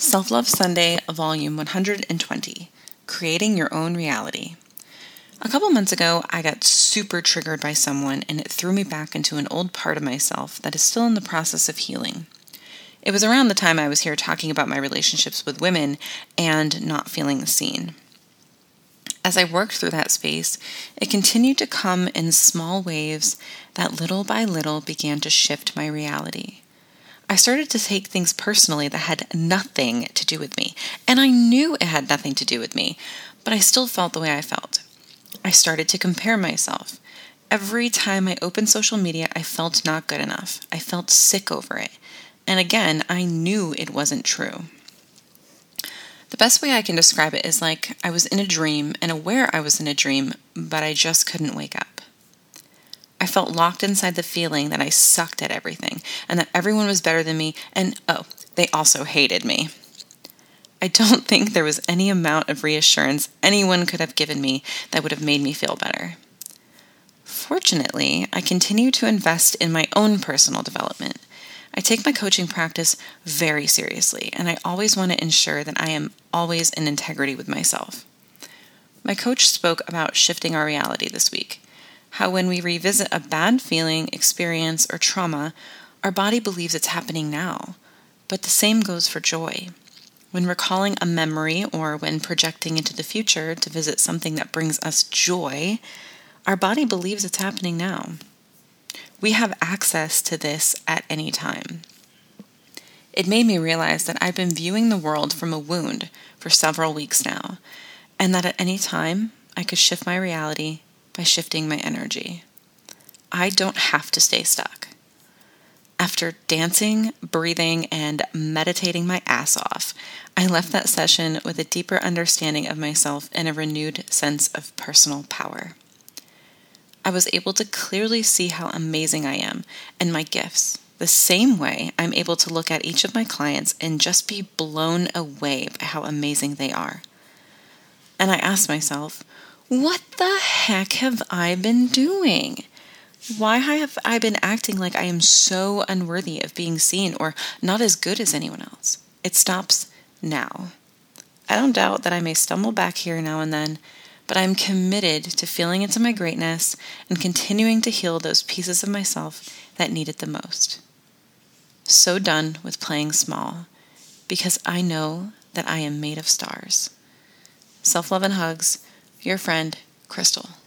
Self Love Sunday, Volume 120 Creating Your Own Reality. A couple months ago, I got super triggered by someone and it threw me back into an old part of myself that is still in the process of healing. It was around the time I was here talking about my relationships with women and not feeling seen. As I worked through that space, it continued to come in small waves that little by little began to shift my reality. I started to take things personally that had nothing to do with me. And I knew it had nothing to do with me, but I still felt the way I felt. I started to compare myself. Every time I opened social media, I felt not good enough. I felt sick over it. And again, I knew it wasn't true. The best way I can describe it is like I was in a dream and aware I was in a dream, but I just couldn't wake up. I felt locked inside the feeling that I sucked at everything and that everyone was better than me, and oh, they also hated me. I don't think there was any amount of reassurance anyone could have given me that would have made me feel better. Fortunately, I continue to invest in my own personal development. I take my coaching practice very seriously, and I always want to ensure that I am always in integrity with myself. My coach spoke about shifting our reality this week how when we revisit a bad feeling, experience, or trauma, our body believes it's happening now. But the same goes for joy. When recalling a memory or when projecting into the future to visit something that brings us joy, our body believes it's happening now. We have access to this at any time. It made me realize that I've been viewing the world from a wound for several weeks now, and that at any time I could shift my reality by shifting my energy. I don't have to stay stuck. After dancing, breathing, and meditating my ass off, I left that session with a deeper understanding of myself and a renewed sense of personal power. I was able to clearly see how amazing I am and my gifts, the same way I'm able to look at each of my clients and just be blown away by how amazing they are. And I asked myself, what the heck have I been doing? Why have I been acting like I am so unworthy of being seen or not as good as anyone else? It stops now. I don't doubt that I may stumble back here now and then, but I'm committed to feeling into my greatness and continuing to heal those pieces of myself that need it the most. So done with playing small, because I know that I am made of stars. Self love and hugs your friend, Chrystal.